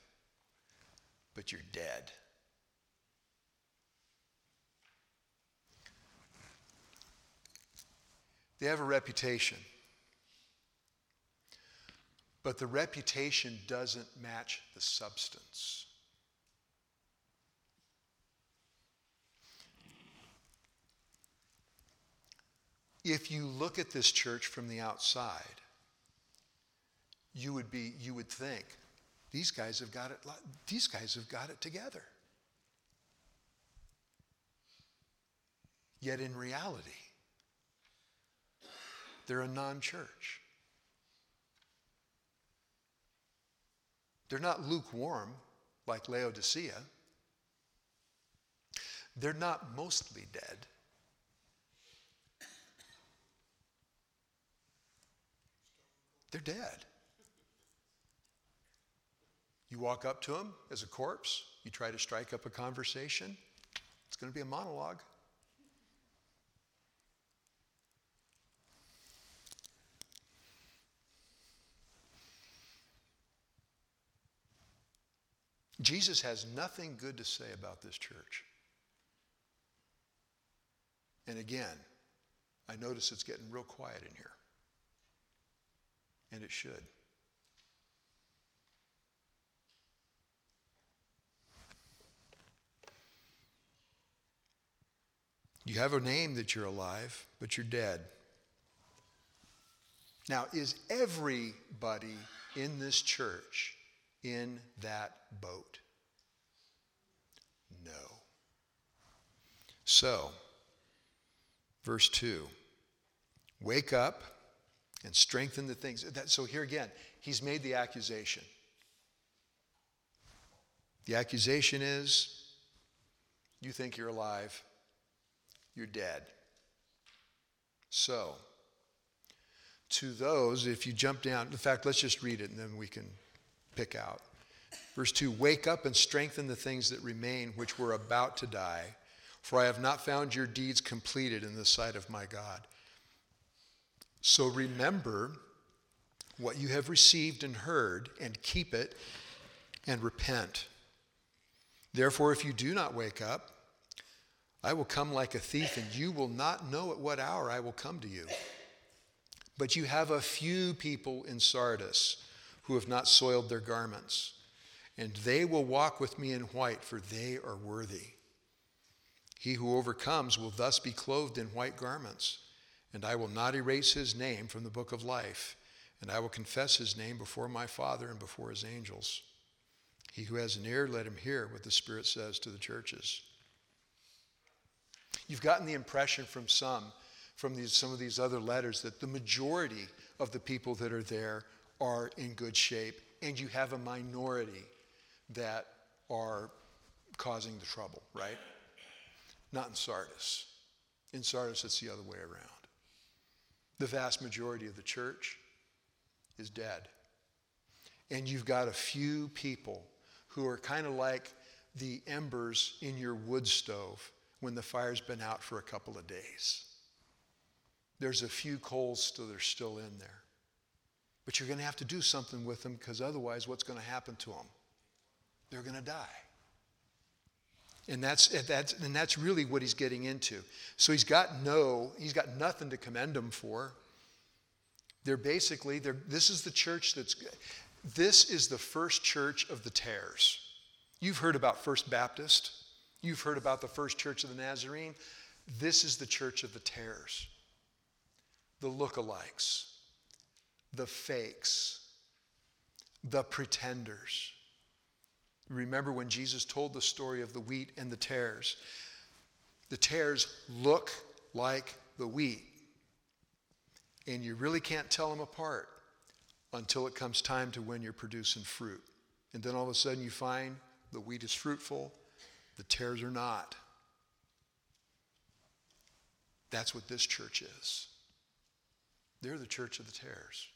but you're dead. They have a reputation. But the reputation doesn't match the substance. If you look at this church from the outside, you would be you would think these guys have got it these guys have got it together. Yet in reality, they're a non-church. They're not lukewarm like Laodicea. They're not mostly dead. They're dead. You walk up to him as a corpse, you try to strike up a conversation, it's going to be a monologue. Jesus has nothing good to say about this church. And again, I notice it's getting real quiet in here. And it should. You have a name that you're alive, but you're dead. Now, is everybody in this church in that boat? No. So, verse 2 Wake up and strengthen the things. That, so, here again, he's made the accusation. The accusation is you think you're alive, you're dead. So, to those, if you jump down, in fact, let's just read it and then we can pick out. Verse 2 Wake up and strengthen the things that remain, which were about to die, for I have not found your deeds completed in the sight of my God. So remember what you have received and heard, and keep it and repent. Therefore, if you do not wake up, I will come like a thief, and you will not know at what hour I will come to you. But you have a few people in Sardis who have not soiled their garments. And they will walk with me in white, for they are worthy. He who overcomes will thus be clothed in white garments, and I will not erase his name from the book of life, and I will confess his name before my Father and before his angels. He who has an ear, let him hear what the Spirit says to the churches. You've gotten the impression from some, from these, some of these other letters, that the majority of the people that are there are in good shape, and you have a minority that are causing the trouble, right? Not in Sardis. In Sardis, it's the other way around. The vast majority of the church is dead. And you've got a few people who are kind of like the embers in your wood stove when the fire's been out for a couple of days. There's a few coals that are still in there. But you're going to have to do something with them because otherwise, what's going to happen to them? They're going to die. And that's, that's, and that's really what he's getting into. So he's got no, he's got nothing to commend them for. They're basically, they're, this is the church that's, this is the first church of the tares. You've heard about First Baptist. You've heard about the first church of the Nazarene. This is the church of the tares, the lookalikes the fakes, the pretenders. Remember when Jesus told the story of the wheat and the tares? The tares look like the wheat, and you really can't tell them apart. until it comes time to when you're producing fruit. And then all of a sudden you find the wheat is fruitful, the tares are not. That's what this church is. They're the church of the tares.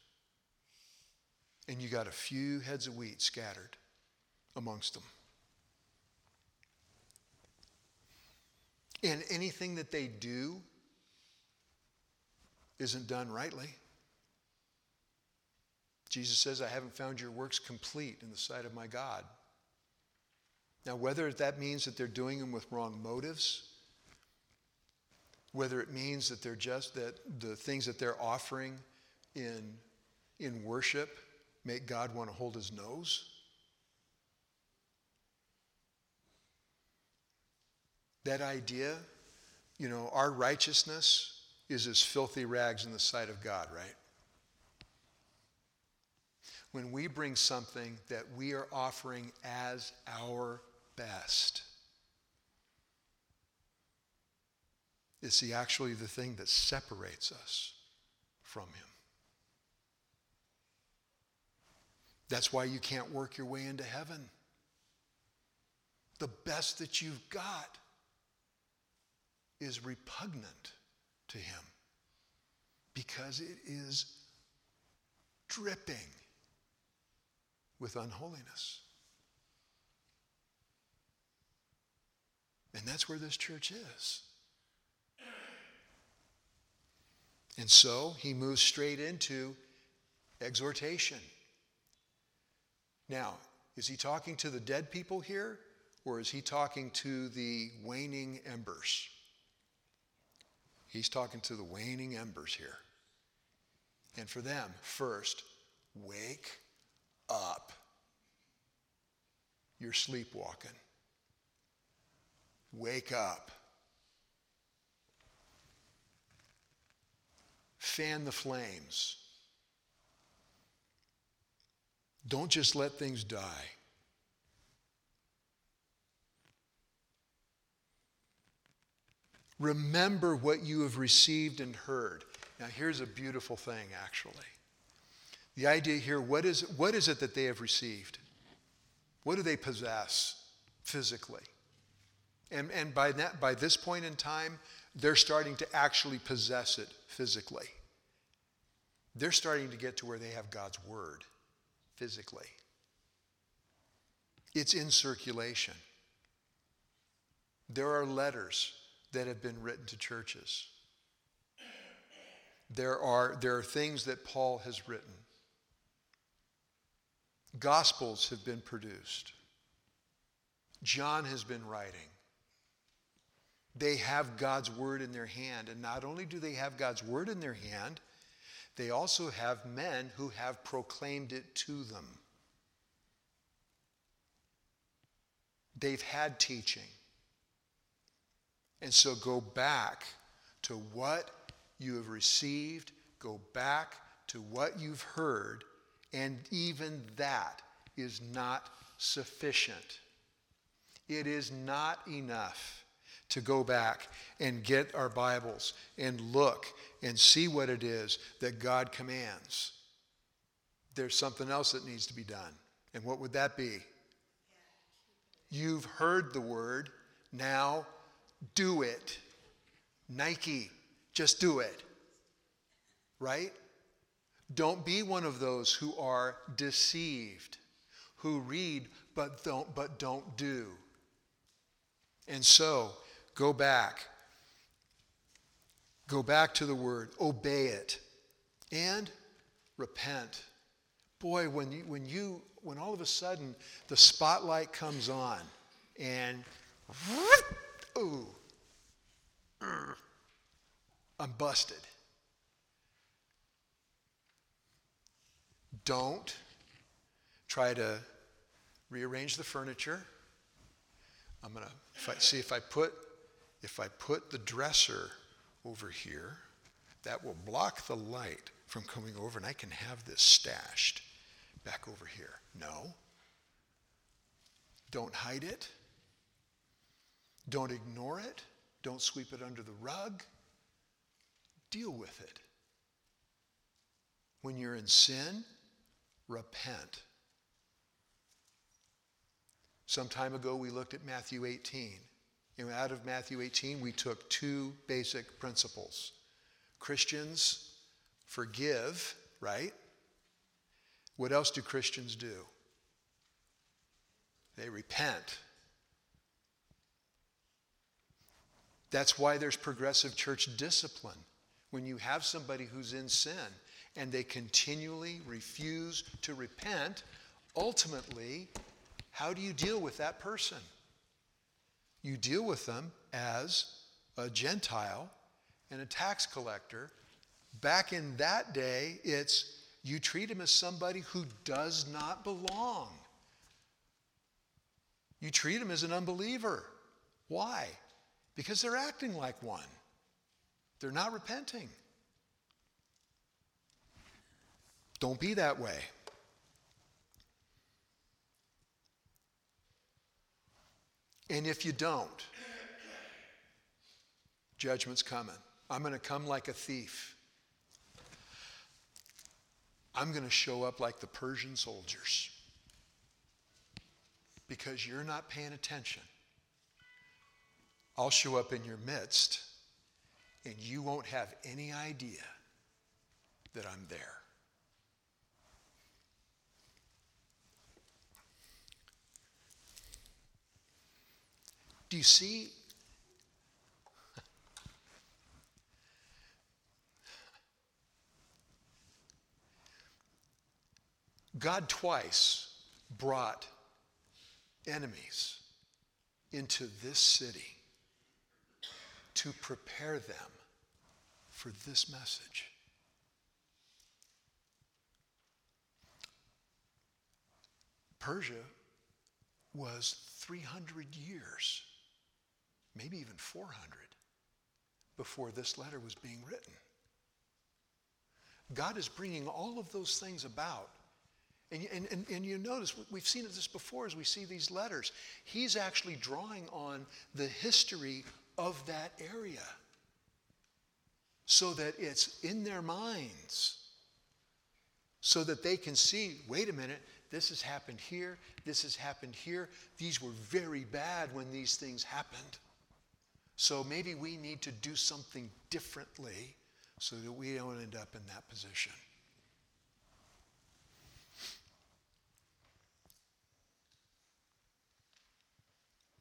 And you got a few heads of wheat scattered amongst them. And anything that they do isn't done rightly. Jesus says, I haven't found your works complete in the sight of my God. Now, whether that means that they're doing them with wrong motives, whether it means that they're just that the things that they're offering in, in worship make God want to hold his nose. That idea, you know, our righteousness is as filthy rags in the sight of God, right? When we bring something that we are offering as our best, it's the, actually the thing that separates us from Him. That's why you can't work your way into heaven. The best that you've got is repugnant to Him because it is dripping with unholiness. And that's where this church is. And so he moves straight into exhortation. Now, is he talking to the dead people here, or is he talking to the waning embers? He's talking to the waning embers here. And for them, first, wake up. You're sleepwalking. Wake up. Fan the flames. Don't just let things die. Remember what you have received and heard. Now, here's a beautiful thing, actually. The idea here what is, what is it that they have received? What do they possess physically? And, and by, that, by this point in time, they're starting to actually possess it physically. They're starting to get to where they have God's Word physically. It's in circulation. There are letters that have been written to churches. There are, there are things that Paul has written. Gospels have been produced. John has been writing. They have God's word in their hand. And not only do they have God's word in their hand, they also have men who have proclaimed it to them. They've had teaching. And so go back to what you have received, go back to what you've heard, and even that is not sufficient. It is not enough to go back and get our Bibles and look and see what it is that God commands. There's something else that needs to be done. And what would that be? You've heard the word, now do it. Nike, just do it. Right? Don't be one of those who are deceived, who read but don't but don't do. And so, go back. Go back to the word, obey it, and repent. Boy, when you when you when all of a sudden the spotlight comes on and ooh, I'm busted. Don't try to rearrange the furniture. I'm going to see if I put if I put the dresser over here, that will block the light from coming over and I can have this stashed back over here. No. Don't hide it. Don't ignore it. Don't sweep it under the rug. Deal with it. When you're in sin, repent. Some time ago, we looked at Matthew 18. And out of Matthew 18, we took two basic principles Christians forgive, right? What else do Christians do? They repent. That's why there's progressive church discipline. When you have somebody who's in sin and they continually refuse to repent, ultimately, how do you deal with that person? You deal with them as a Gentile and a tax collector. Back in that day, it's you treat him as somebody who does not belong. You treat him as an unbeliever. Why? Because they're acting like one, they're not repenting. Don't be that way. And if you don't, judgment's coming. I'm going to come like a thief. I'm going to show up like the Persian soldiers because you're not paying attention. I'll show up in your midst and you won't have any idea that I'm there. Do you see? God twice brought enemies into this city to prepare them for this message. Persia was 300 years maybe even 400 before this letter was being written. God is bringing all of those things about. And, and, and, and, you notice, we've seen this before as we see these letters. He's actually drawing on the history of that area so that it's in their minds, so that they can see wait a minute, this has happened here, this has happened here. These were very bad when these things happened. So maybe we need to do something differently so that we don't end up in that position.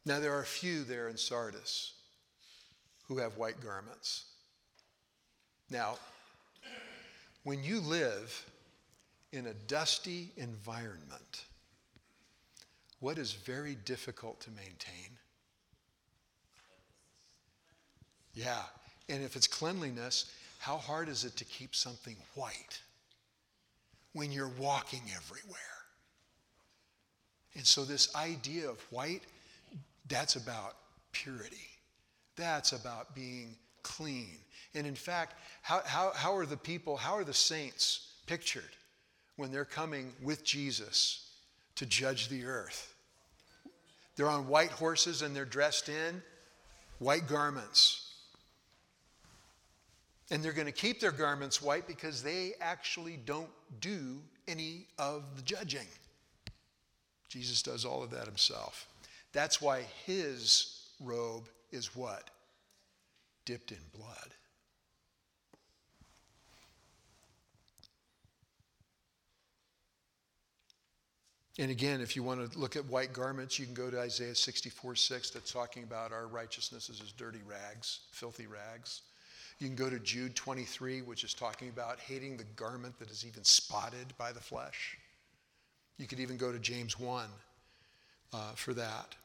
Now, there are a few there in Sardis who have white garments. Now, when you live in a dusty environment, what is very difficult to maintain Yeah. And if it's cleanliness, how hard is it to keep something white when you're walking everywhere? And so, this idea of white, that's about purity. That's about being clean. And in fact, how, how, how are the people, how are the saints pictured when they're coming with Jesus to judge the earth? They're on white horses and they're dressed in white garments. And they're going to keep their garments white because they actually don't do any of the judging. Jesus does all of that himself. That's why his robe is what? Dipped in blood. And again, if you want to look at white garments, you can go to Isaiah 64 6, that's talking about our righteousnesses as dirty rags, filthy rags. You can go to Jude 23, which is talking about hating the garment that is even spotted by the flesh. You could even go to James 1 uh, for that.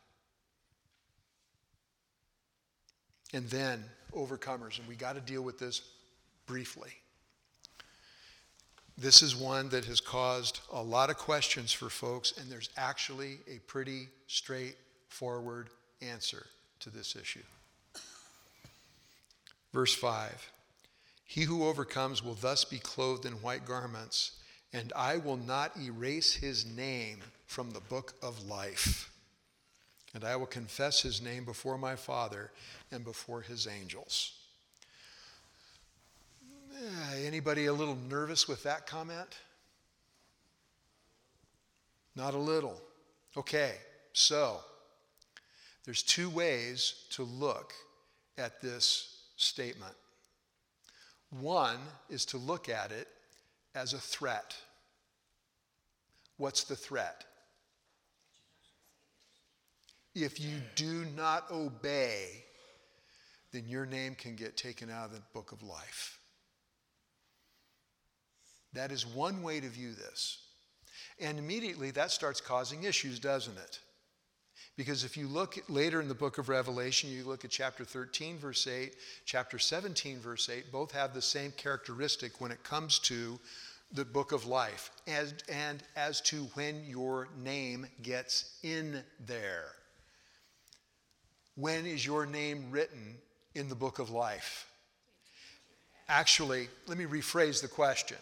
And then overcomers, and we got to deal with this briefly. This is one that has caused a lot of questions for folks, and there's actually a pretty straightforward answer to this issue. Verse 5 He who overcomes will thus be clothed in white garments, and I will not erase his name from the book of life. And I will confess his name before my Father and before his angels. Eh, anybody a little nervous with that comment? not a little. Okay, so there's two ways to look at this statement. One is to look at it as a threat. What's the threat? If you do not obey, then your name can get taken out of the book of life. That is one way to view this. And immediately that starts causing issues, doesn't it? Because if you look later in the book of Revelation, you look at chapter 13, verse 8, chapter 17, verse 8, both have the same characteristic when it comes to the book of life as, and as to when your name gets in there. When is your name written in the book of life? Actually, let me rephrase the question.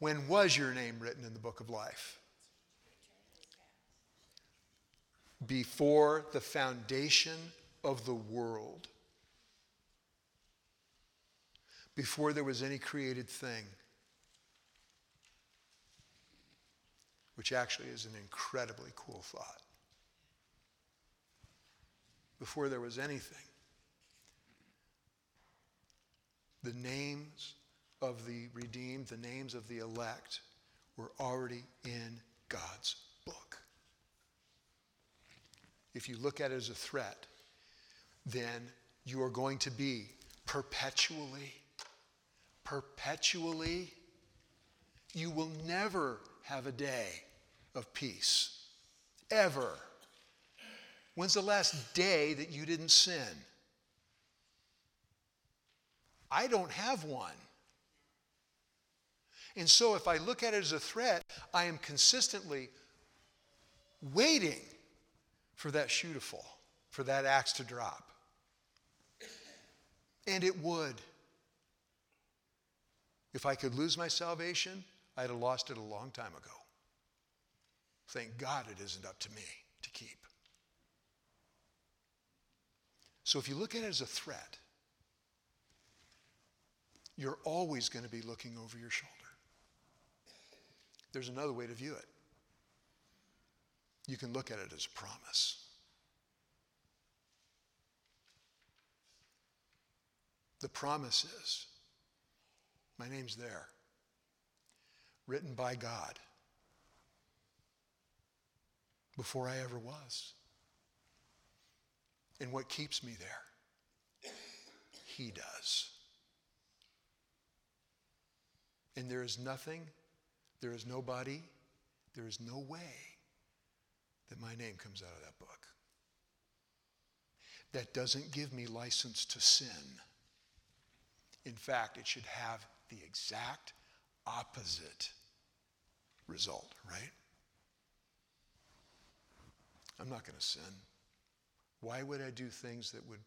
When was your name written in the book of life? Before the foundation of the world. Before there was any created thing. Which actually is an incredibly cool thought. Before there was anything, the names of the redeemed, the names of the elect, were already in God's book. If you look at it as a threat, then you are going to be perpetually, perpetually, you will never have a day of peace. Ever. When's the last day that you didn't sin? I don't have one. And so if I look at it as a threat, I am consistently waiting for that shoe to fall, for that axe to drop. And it would. If I could lose my salvation, I'd have lost it a long time ago. Thank God it isn't up to me to keep. So if you look at it as a threat, you're always going to be looking over your shoulder. There's another way to view it. You can look at it as a promise. The promise is my name's there, written by God before I ever was. And what keeps me there? He does. And there is nothing there is nobody, there is no way that my name comes out of that book. That doesn't give me license to sin. In fact, it should have the exact opposite result, right? I'm not going to sin. Why would I do things that would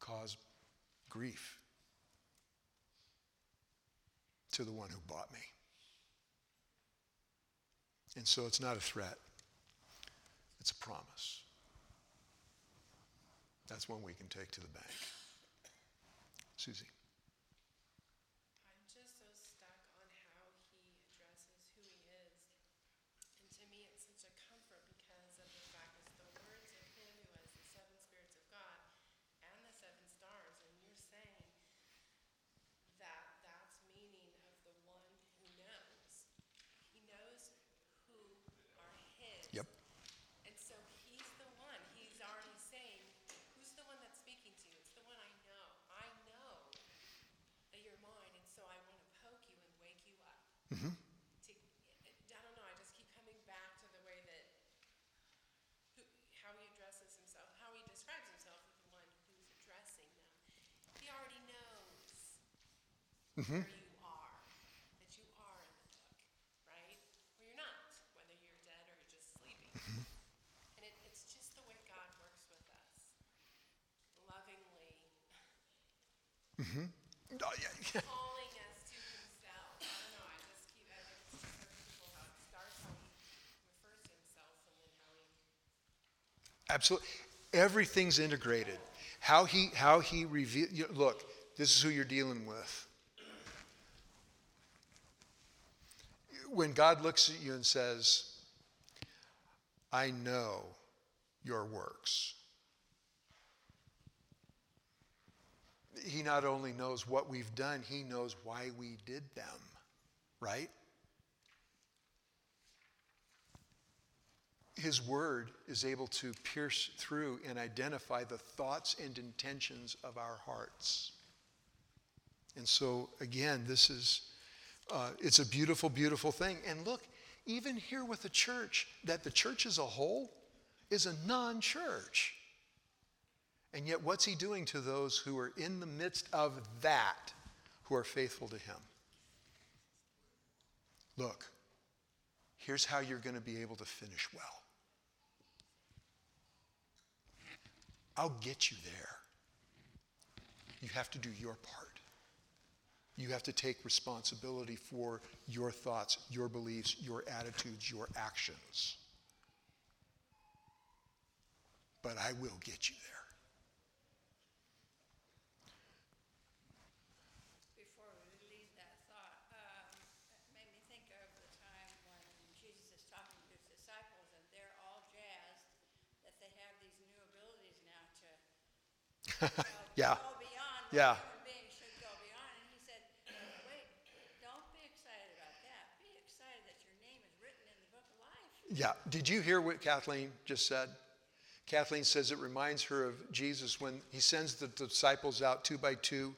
cause grief to the one who bought me? And so it's not a threat, it's a promise. That's one we can take to the bank. Susie. Mm-hmm. where you are, that you are in the book, right? Or you're not, whether you're dead or you're just sleeping. Mm-hmm. And it, it's just the way God works with us, lovingly. Mm-hmm. Oh. Calling us to Himself. I don't know. I just keep. I think it's just so how it starts, how He refers to Himself, and then how He. Absolutely, everything's integrated. How He how He reveal. You know, look, this is who you're dealing with. When God looks at you and says, I know your works. He not only knows what we've done, he knows why we did them, right? His word is able to pierce through and identify the thoughts and intentions of our hearts. And so, again, this is, uh, it's a beautiful, beautiful thing. And look, even here with the church, that the church as a whole is a non church. And yet, what's he doing to those who are in the midst of that, who are faithful to him? Look, here's how you're going to be able to finish well. I'll get you there. You have to do your part. You have to take responsibility for your thoughts, your beliefs, your attitudes, your actions. But I will get you there. Before we Yeah. Did you hear what Kathleen just said? Kathleen says it reminds her of Jesus when he sends the disciples out two by two,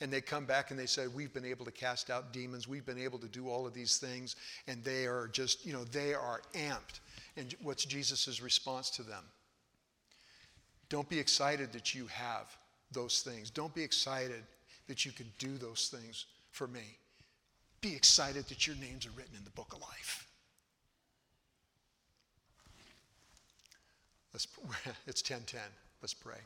and they come back and they say, We've been able to cast out demons. We've been able to do all of these things. And they are just, you know, they are amped. And what's Jesus' response to them? Don't be excited that you have those things. Don't be excited that you can do those things for me. Be excited that your names are written in the book of life. Let's, it's 1010. Let's pray.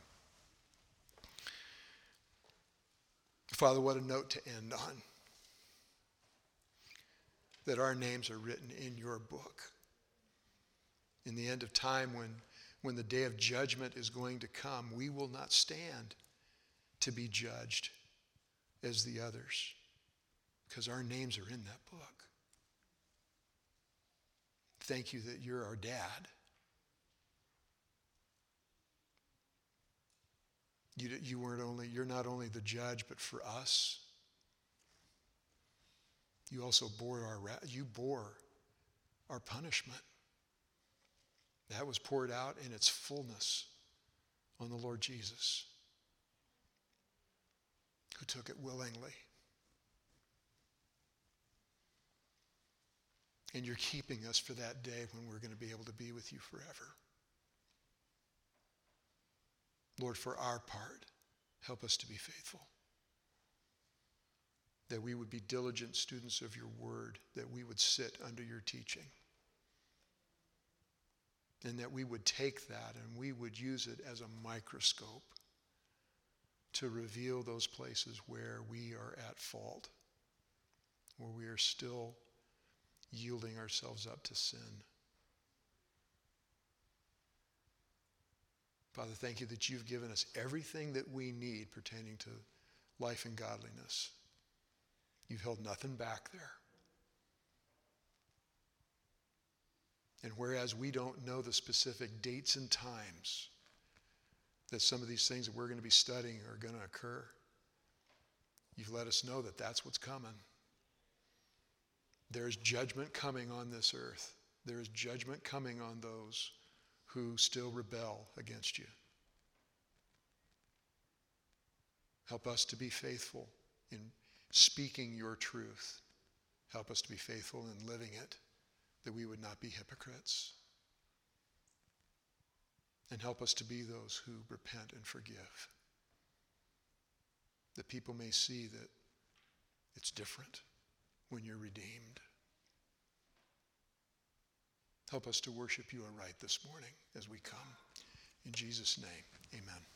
Father, what a note to end on. That our names are written in your book. In the end of time, when, when the day of judgment is going to come, we will not stand to be judged as the others because our names are in that book. Thank you that you're our dad. You, you weren't only, you're not only the judge, but for us, you also bore our, you bore our punishment. That was poured out in its fullness on the Lord Jesus, who took it willingly. And you're keeping us for that day when we're going to be able to be with you forever. Lord, for our part, help us to be faithful. That we would be diligent students of your word, that we would sit under your teaching. And that we would take that and we would use it as a microscope to reveal those places where we are at fault, where we are still yielding ourselves up to sin. Father, thank you that you've given us everything that we need pertaining to life and godliness. You've held nothing back there. And whereas we don't know the specific dates and times that some of these things that we're going to be studying are going to occur, you've let us know that that's what's coming. There's judgment coming on this earth. There is judgment coming on those who still rebel against you. Help us to be faithful in speaking your truth. Help us to be faithful in living it, that we would not be hypocrites. And help us to be those who repent and forgive. That people may see that it's different when you're redeemed. Help us to worship you aright this morning as we come. In Jesus' name, amen.